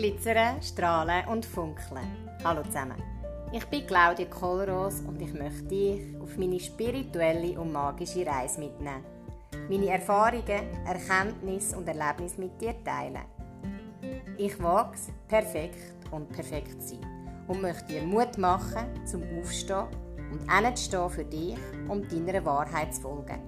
glitzern, strahlen und funkeln. Hallo zusammen. Ich bin Claudia Kohlroos und ich möchte dich auf meine spirituelle und magische Reise mitnehmen. Meine Erfahrungen, Erkenntnisse und Erlebnisse mit dir teilen. Ich es, perfekt und perfekt sein und möchte dir Mut machen, zum Aufstehen und hinzustehen für dich und deiner Wahrheit zu folgen.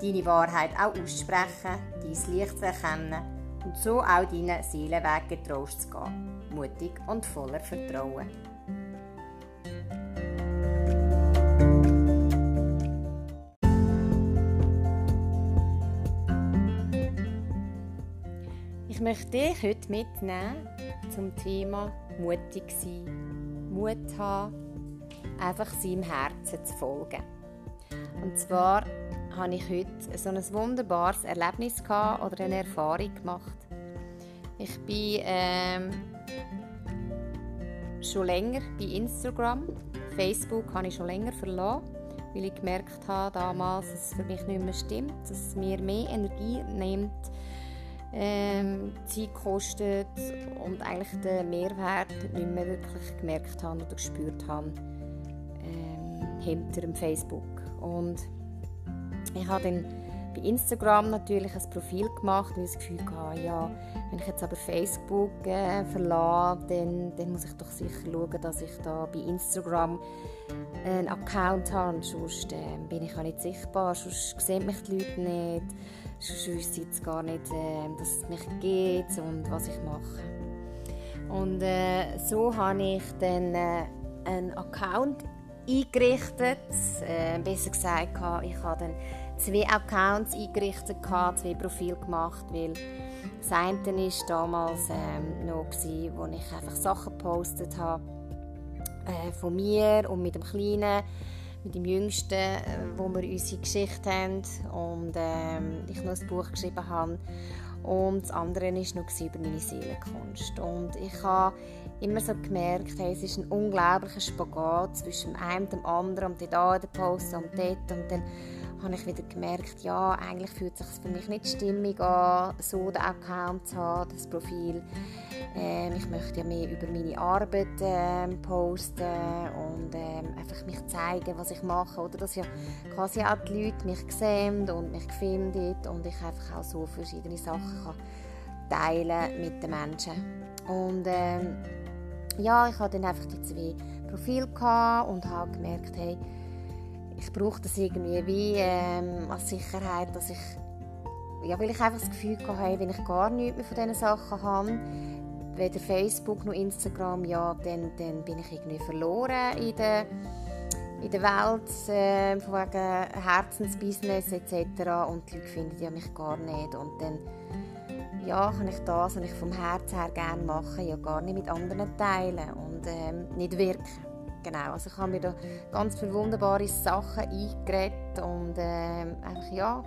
Deine Wahrheit auch aussprechen, dein Licht zu erkennen und so auch deinen Seelenweg getrost zu gehen, mutig und voller Vertrauen. Ich möchte dich heute mitnehmen zum Thema mutig sein, Mut haben, einfach seinem Herzen zu folgen. Und zwar habe ich heute so ein wunderbares Erlebnis gehabt oder eine Erfahrung gemacht. Ich bin ähm, schon länger bei Instagram. Facebook habe ich schon länger verloren, weil ich gemerkt habe damals, dass es für mich nicht mehr stimmt, dass es mir mehr Energie nimmt, ähm, Zeit kostet und eigentlich den Mehrwert nicht mehr wirklich gemerkt habe oder gespürt habe ähm, hinter dem Facebook. Und ich habe dann bei Instagram natürlich ein Profil gemacht, weil ich das Gefühl hatte, ja, wenn ich jetzt aber Facebook äh, verlasse, dann, dann muss ich doch sicher schauen, dass ich da bei Instagram einen Account habe, sonst äh, bin ich auch nicht sichtbar, sonst sehen mich die Leute nicht, sonst wissen sie gar nicht, äh, dass es mich gibt und was ich mache. Und äh, so habe ich dann äh, einen Account eingerichtet, äh, besser gesagt, ich habe dann zwei Accounts eingerichtet, zwei Profile gemacht, weil das eine war damals ähm, noch, wo ich einfach Sachen gepostet habe äh, von mir und mit dem Kleinen, mit dem Jüngsten, äh, wo wir unsere Geschichte haben und ähm, ich noch ein Buch geschrieben habe. Und das andere war noch über meine Seelenkunst. Und ich habe immer so gemerkt, hey, es ist ein unglaublicher Spagat zwischen einem und dem anderen und da den Post und dort und dann habe ich wieder gemerkt, ja, eigentlich fühlt es sich für mich nicht stimmig an, so den Account zu haben, das Profil. Ähm, ich möchte ja mehr über meine Arbeit ähm, posten und ähm, einfach mich zeigen, was ich mache. Oder dass ja quasi auch die Leute mich sehen und mich finden und ich einfach auch so verschiedene Sachen kann teilen mit den Menschen. Und ähm, ja, ich hatte dann einfach die zwei Profile und habe gemerkt, hey, ich brauche das irgendwie wie ähm, als Sicherheit, dass ich, ja, weil ich einfach das Gefühl hatte, wenn ich gar nichts mehr von diesen Sachen habe, weder Facebook noch Instagram, ja, dann, dann bin ich irgendwie verloren in der, in der Welt, äh, von wegen Herzensbusiness etc. Und die Leute finden ja mich gar nicht. Und dann ja, kann ich das, was ich vom Herzen her gerne mache, ja gar nicht mit anderen teilen und ähm, nicht wirken. Genau, also ich habe mir da ganz viele wunderbare Sachen eingeredet und äh, einfach ja,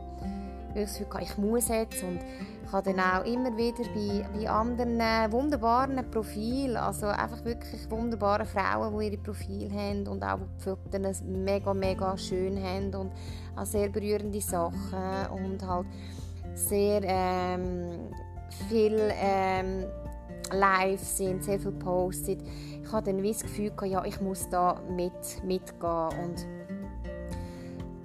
ich Gefühl, ich muss jetzt und ich habe dann auch immer wieder bei, bei anderen wunderbaren Profilen, also einfach wirklich wunderbare Frauen, die ihre Profile haben und auch die Fotos mega, mega schön haben und auch sehr berührende Sachen und halt sehr ähm, viel ähm, live sind, sehr viel postet ich hatte dann das Gefühl, ja, ich muss da mit, mitgehen. Und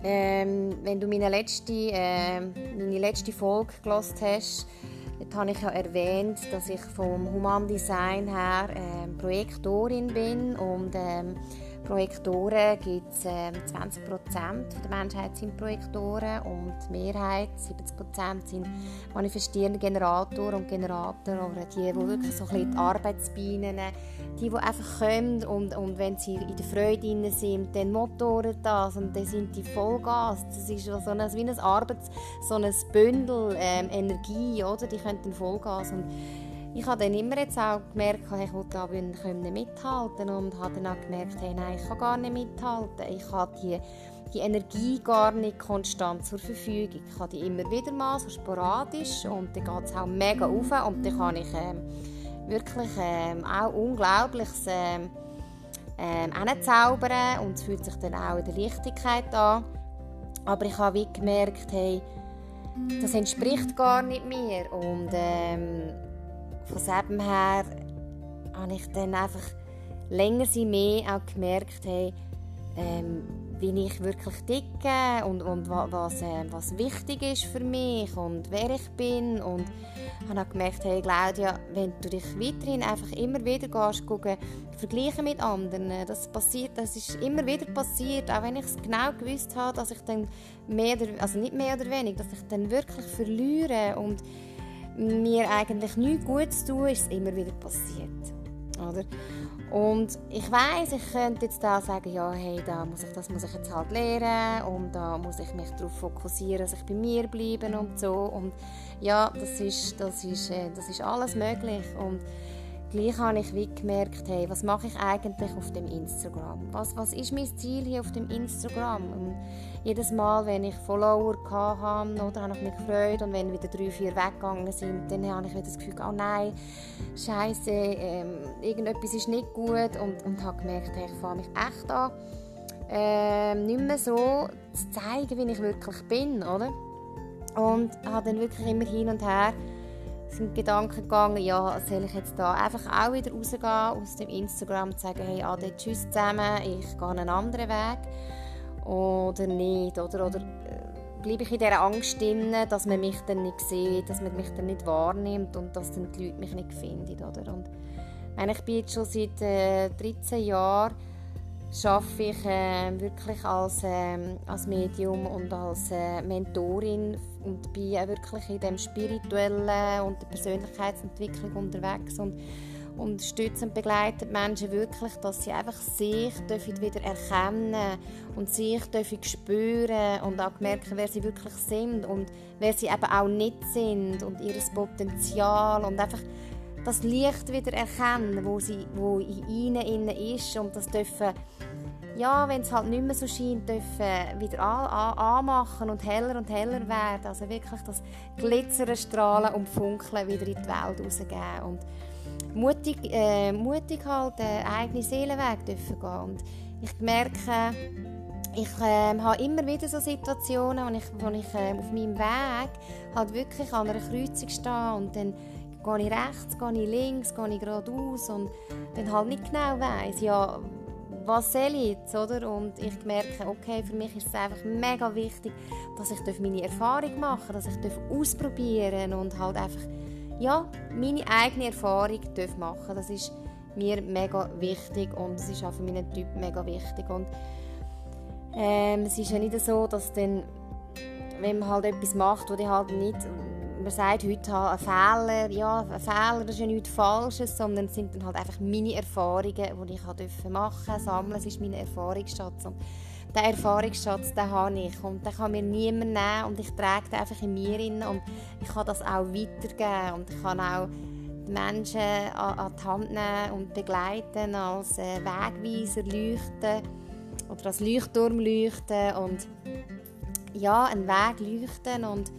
ähm, wenn du meine letzte, äh, meine letzte Folge gelesen hast, dort habe ich ja erwähnt, dass ich vom Humandesign her äh, Projektorin bin und ähm, Projektoren gibt es äh, 20% der Menschheit sind Projektoren und die Mehrheit, 70% sind manifestierende Generatoren und Generatoren oder die, die wirklich so ein bisschen die Arbeitsbienen, die, die einfach kommen und, und wenn sie in der Freude sind, dann motoren das und dann sind die Vollgas. Das ist so ein, wie ein Arbeits-, so ein Bündel ähm, Energie, oder? Die können dann Vollgas und ich habe dann immer jetzt auch gemerkt, ich wollte da mithalten und habe dann auch gemerkt, hey, ich kann gar nicht mithalten. Ich habe die, die Energie gar nicht konstant zur Verfügung. Ich habe die immer wieder mal, so sporadisch und dann geht es auch mega auf und dann kann ich ähm, wirklich ähm, auch Unglaubliches ähm, ähm, hinzaubern und es fühlt sich dann auch in der Lichtigkeit an. Aber ich habe wie gemerkt, hey, das entspricht gar nicht mir und ähm, von dem her habe ich dann einfach länger sie mehr auch gemerkt, hey, ähm, wie ich wirklich ticke und, und was, äh, was wichtig ist für mich und wer ich bin. Und habe auch gemerkt, hey Claudia, wenn du dich weiterhin einfach immer wieder gehst, gucken, vergleichen mit anderen, das passiert, das ist immer wieder passiert, auch wenn ich es genau gewusst habe, dass ich dann mehr oder, also nicht mehr oder weniger, dass ich dann wirklich verliere und mir eigentlich nichts Gutes tue, ist es immer wieder passiert, oder? Und ich weiß, ich könnte jetzt da sagen, ja, hey, da muss ich, das muss ich jetzt halt lernen und da muss ich mich darauf fokussieren, dass ich bei mir bleibe und so. Und ja, das ist, das ist, äh, das ist alles möglich. Und gleich habe ich wie gemerkt, hey, was mache ich eigentlich auf dem Instagram? Was, was ist mein Ziel hier auf dem Instagram? Und jedes Mal, wenn ich Follower hatte, oder, habe ich mich gefreut und wenn wieder drei, vier weggegangen sind, dann habe ich wieder das Gefühl, oh nein, scheiße, ähm, irgendetwas ist nicht gut und, und habe gemerkt, hey, ich fange mich echt an, ähm, nicht mehr so zu zeigen, wie ich wirklich bin, oder? Und habe dann wirklich immer hin und her sind Gedanken gegangen, ja, soll ich jetzt da einfach auch wieder rausgehen aus dem Instagram und sagen, hey Ade, tschüss zusammen, ich gehe einen anderen Weg oder nicht, oder, oder äh, bleibe ich in dieser Angst drin, dass man mich dann nicht sieht, dass man mich dann nicht wahrnimmt und dass dann die Leute mich nicht finden, oder? Und ich bin jetzt schon seit äh, 13 Jahren arbeite ich äh, wirklich als, äh, als Medium und als äh, Mentorin und bin auch wirklich in dem spirituellen und der Persönlichkeitsentwicklung unterwegs und unterstützen und begleiten Menschen wirklich, dass sie einfach sich dürfen wieder erkennen und sich dürfen spüren und auch merken, wer sie wirklich sind und wer sie eben auch nicht sind und ihr Potenzial und einfach das Licht wieder erkennen, wo, sie, wo in ihnen ist und das dürfen ja, wenn es halt nicht mehr so scheint, dürfen wieder an, an, anmachen und heller und heller werden. Also wirklich das Glitzern, Strahlen und Funkeln wieder in die Welt rausgeben. Und mutig, äh, mutig halt den eigenen Seelenweg dürfen gehen. Und ich merke, ich äh, habe immer wieder so Situationen, wo ich, wo ich äh, auf meinem Weg halt wirklich an einer Kreuzung stehe und dann gehe ich rechts, gehe ich links, gehe ich geradeaus und dann halt nicht genau weiss, ja, was soll ich jetzt, oder? Und ich merke, okay, für mich ist es einfach mega wichtig, dass ich meine Erfahrung machen darf, dass ich ausprobieren und halt einfach, ja, meine eigene Erfahrung darf machen Das ist mir mega wichtig und es ist auch für meinen Typ mega wichtig. Und ähm, es ist ja nicht so, dass dann, wenn man halt etwas macht, wo die halt nicht man sagt heute halt, ein Fehler, ja, ein Fehler ist ja nichts Falsches, sondern es sind dann halt einfach meine Erfahrungen, die ich machen durfte, sammeln. Es ist mein Erfahrungsschatz. Und diesen Erfahrungsschatz, den habe ich und den kann mir niemand nehmen und ich trage den einfach in mir rein und ich kann das auch weitergeben und ich kann auch die Menschen an, an die Hand nehmen und begleiten, als äh, Wegweiser leuchten oder als Leuchtturm leuchten und ja, einen Weg leuchten und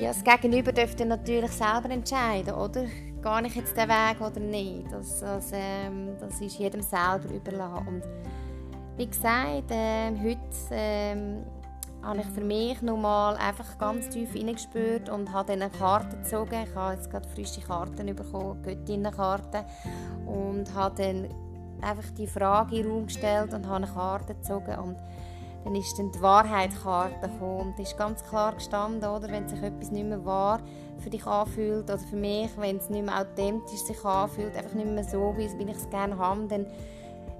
ja, das Gegenüber dürfte natürlich selber entscheiden, oder? Gehe ich jetzt den Weg oder nicht? Das, das, ähm, das ist jedem selber überlassen. Und wie gesagt, ähm, heute ähm, habe ich für mich nochmal einfach ganz tief hineingespürt und habe dann eine Karte gezogen. Ich habe jetzt gerade frische Karten bekommen, Göttinnenkarten. Und habe dann einfach die Frage in den Raum gestellt und habe eine Karte gezogen. Und dann ist dann die Wahrheitskarte gekommen und ist ganz klar gestanden, oder, wenn sich etwas nicht mehr wahr für dich anfühlt oder für mich, wenn es nicht mehr authentisch sich anfühlt, einfach nicht mehr so, wie, ich es gerne habe, dann,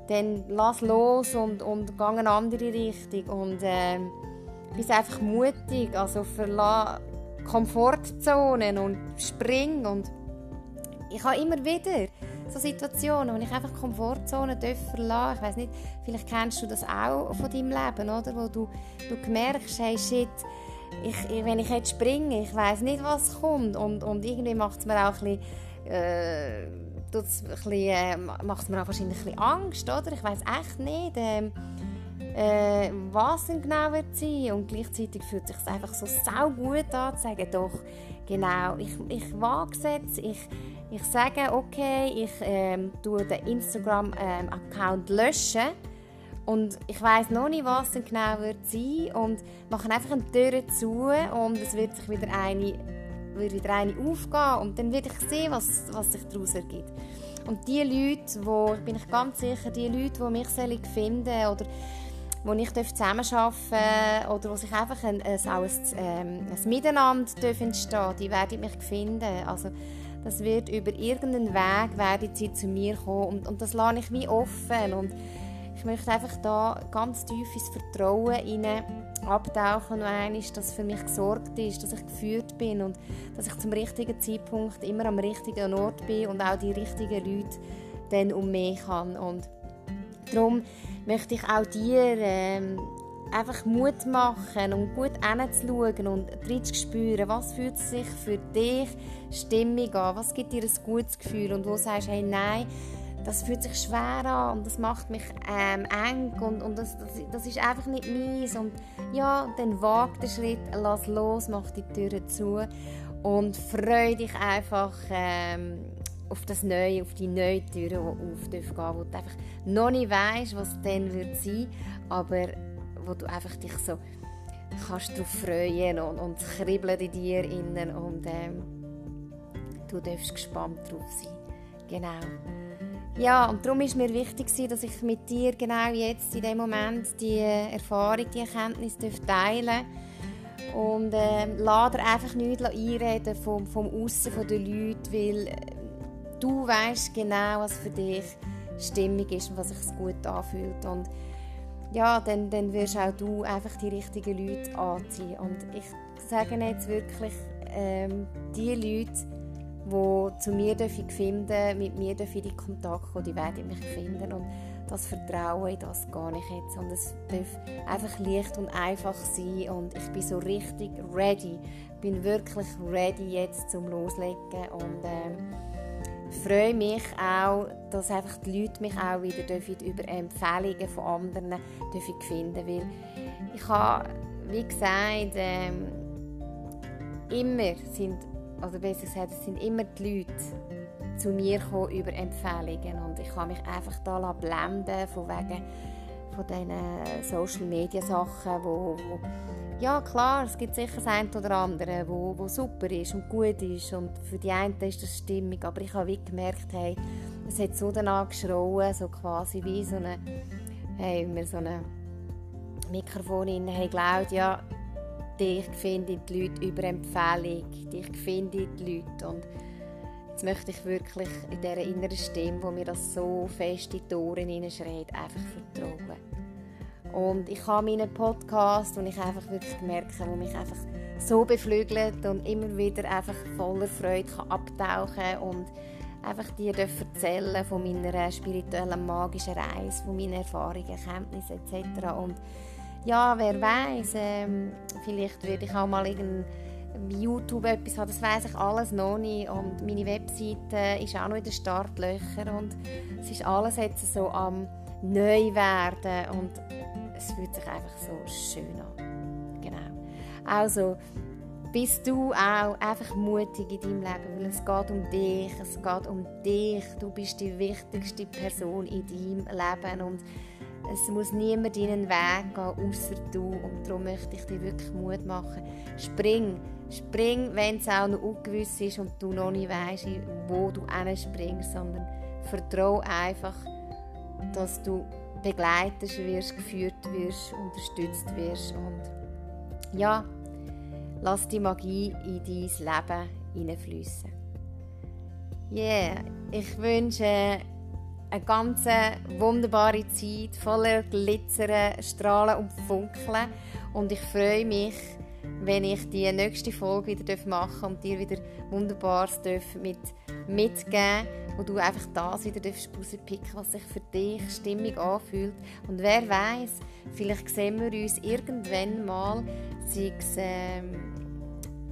dann lass los und, und geh in eine andere Richtung und äh, bist einfach mutig, also verlass Komfortzonen und spring und ich habe immer wieder so Situationen, wo ich einfach Komfortzonen verlassen Ich weiß nicht, vielleicht kennst du das auch von deinem Leben, oder? Wo du, du merkst, hey, shit, ich, wenn ich jetzt springe, ich weiß nicht, was kommt. Und, und irgendwie macht es mir auch ein bisschen, äh, bisschen äh, macht es mir auch wahrscheinlich ein bisschen Angst, oder? Ich weiß echt nicht. Äh, äh, was denn genau wird sein und gleichzeitig fühlt es sich einfach so sau gut an zu sagen, doch, genau, ich, ich wage es jetzt, ich, ich sage, okay, ich ähm, tue den Instagram-Account ähm, löschen und ich weiß noch nicht, was denn genau wird sein und mache einfach eine Tür zu und es wird sich wieder eine wird wieder eine aufgehen und dann werde ich sehen, was, was sich daraus ergibt. Und die Leute, wo, bin ganz sicher, die Leute, die mich finden oder wo ich zusammenarbeiten oder wo sich einfach ein, ein, ein, ähm, ein Miteinander entstehen die werden mich finden. Also, das wird über irgendeinen Weg werden sie zu mir kommen. Und, und das lasse ich mir offen. Und ich möchte einfach da ganz tief ins Vertrauen hinein abtauchen und einmal, dass für mich gesorgt ist, dass ich geführt bin und dass ich zum richtigen Zeitpunkt immer am richtigen Ort bin und auch die richtigen Leute dann um mich haben und darum möchte ich auch dir ähm, einfach Mut machen und gut hinzuschauen und zu spüren, was fühlt sich für dich stimmig an, was gibt dir ein gutes Gefühl? Und wo sagst du, hey, nein, das fühlt sich schwer an und das macht mich ähm, eng und, und das, das, das, ist einfach nicht meins. Und ja, dann wag den Schritt, lass los, mach die Türen zu und freu dich einfach ähm, auf das Neue, auf die neue Tür, die auf gehen wo du einfach noch nicht weißt, was dann wird sein, aber wo du einfach dich so kannst darauf freuen und, und es kribbelt in dir innen und ähm, du darfst gespannt drauf sein. Genau. Ja, und darum ist mir wichtig, dass ich mit dir genau jetzt in dem Moment die Erfahrung, die Erkenntnis teilen darf. Und äh, lade einfach nichts einreden vom, vom Aussen der Leute, weil äh, du weißt genau, was für dich stimmig ist und was sich gut anfühlt. Und ja, dann, dann wirst auch du einfach die richtigen Leute anziehen. Und ich sage jetzt wirklich, ähm, die Leute, die zu mir finden mit mir in die Kontakt kommen, die werden mich finden. Und das Vertrauen in das gar nicht jetzt. Und es darf einfach leicht und einfach sein. Und ich bin so richtig ready. Ich bin wirklich ready jetzt zum Loslegen. Und ähm, freue mich auch, dass einfach die Leute mich auch wieder dürfen über Empfehlungen von anderen dürfen finden weil ich habe, wie gesagt, ähm, immer sind, oder besser gesagt, es sind immer die Leute zu mir gekommen über Empfehlungen und ich habe mich einfach da blenden von wegen von diesen Social Media Sachen, wo, wo ja klar, es gibt sicher das eine oder andere, wo, wo super ist und gut ist und für die einen ist das stimmig, aber ich habe wie gemerkt, hey, es hat so danach geschrauen, so quasi wie so eine, hey, wir so ein Mikrofon in, hey Claudia, dich finden die Leute über Empfehlung, dich finden die Leute und jetzt möchte ich wirklich in dieser inneren Stimme, wo mir das so fest in die Ohren hineinschreit, einfach vertrauen. Und ich habe meinen Podcast, und ich einfach wirklich gemerkt wo mich einfach so beflügelt und immer wieder einfach voller Freude kann abtauchen und einfach dir erzählen von meiner spirituellen, magischen Reise, von meinen Erfahrungen, Erkenntnissen etc. Und ja, wer weiß, ähm, vielleicht werde ich auch mal irgendein YouTube etwas haben, das weiß ich alles noch nicht und meine Webseite ist auch noch in den Startlöchern und es ist alles jetzt so am neu werden und es fühlt sich einfach so schön an. Genau. Also, bist du auch einfach mutig in deinem Leben, weil es geht um dich, es geht um dich. Du bist die wichtigste Person in deinem Leben und es muss niemand deinen Weg gehen, außer du. Und darum möchte ich dir wirklich Mut machen. Spring, spring, wenn es auch noch ungewiss ist und du noch nicht weißt, wo du springst, sondern vertraue einfach, dass du begleitet wirst, geführt wirst, unterstützt wirst. Und ja, lass die Magie in dein Leben hineinfließen. Yeah, ich wünsche eine ganz wunderbare Zeit voller Glitzern, Strahlen und Funkeln. Und ich freue mich, wenn ich die nächste Folge wieder machen darf und dir wieder Wunderbares mit mitgeben wo du einfach das wieder rauspicken was sich für dich stimmig anfühlt. Und wer weiß, vielleicht sehen wir uns irgendwann mal, sei es ähm,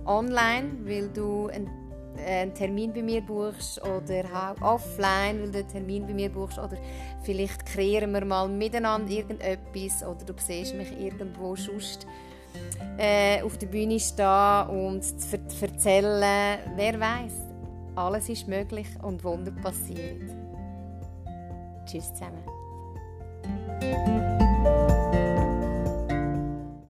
online, weil du einen, äh, einen Termin bei mir buchst oder offline, weil du einen Termin bei mir buchst oder vielleicht kreieren wir mal miteinander irgendetwas oder du siehst mich irgendwo sonst äh, auf der Bühne stehen und zu erzählen, wer weiß alles ist möglich und Wunder passiert. Tschüss zusammen.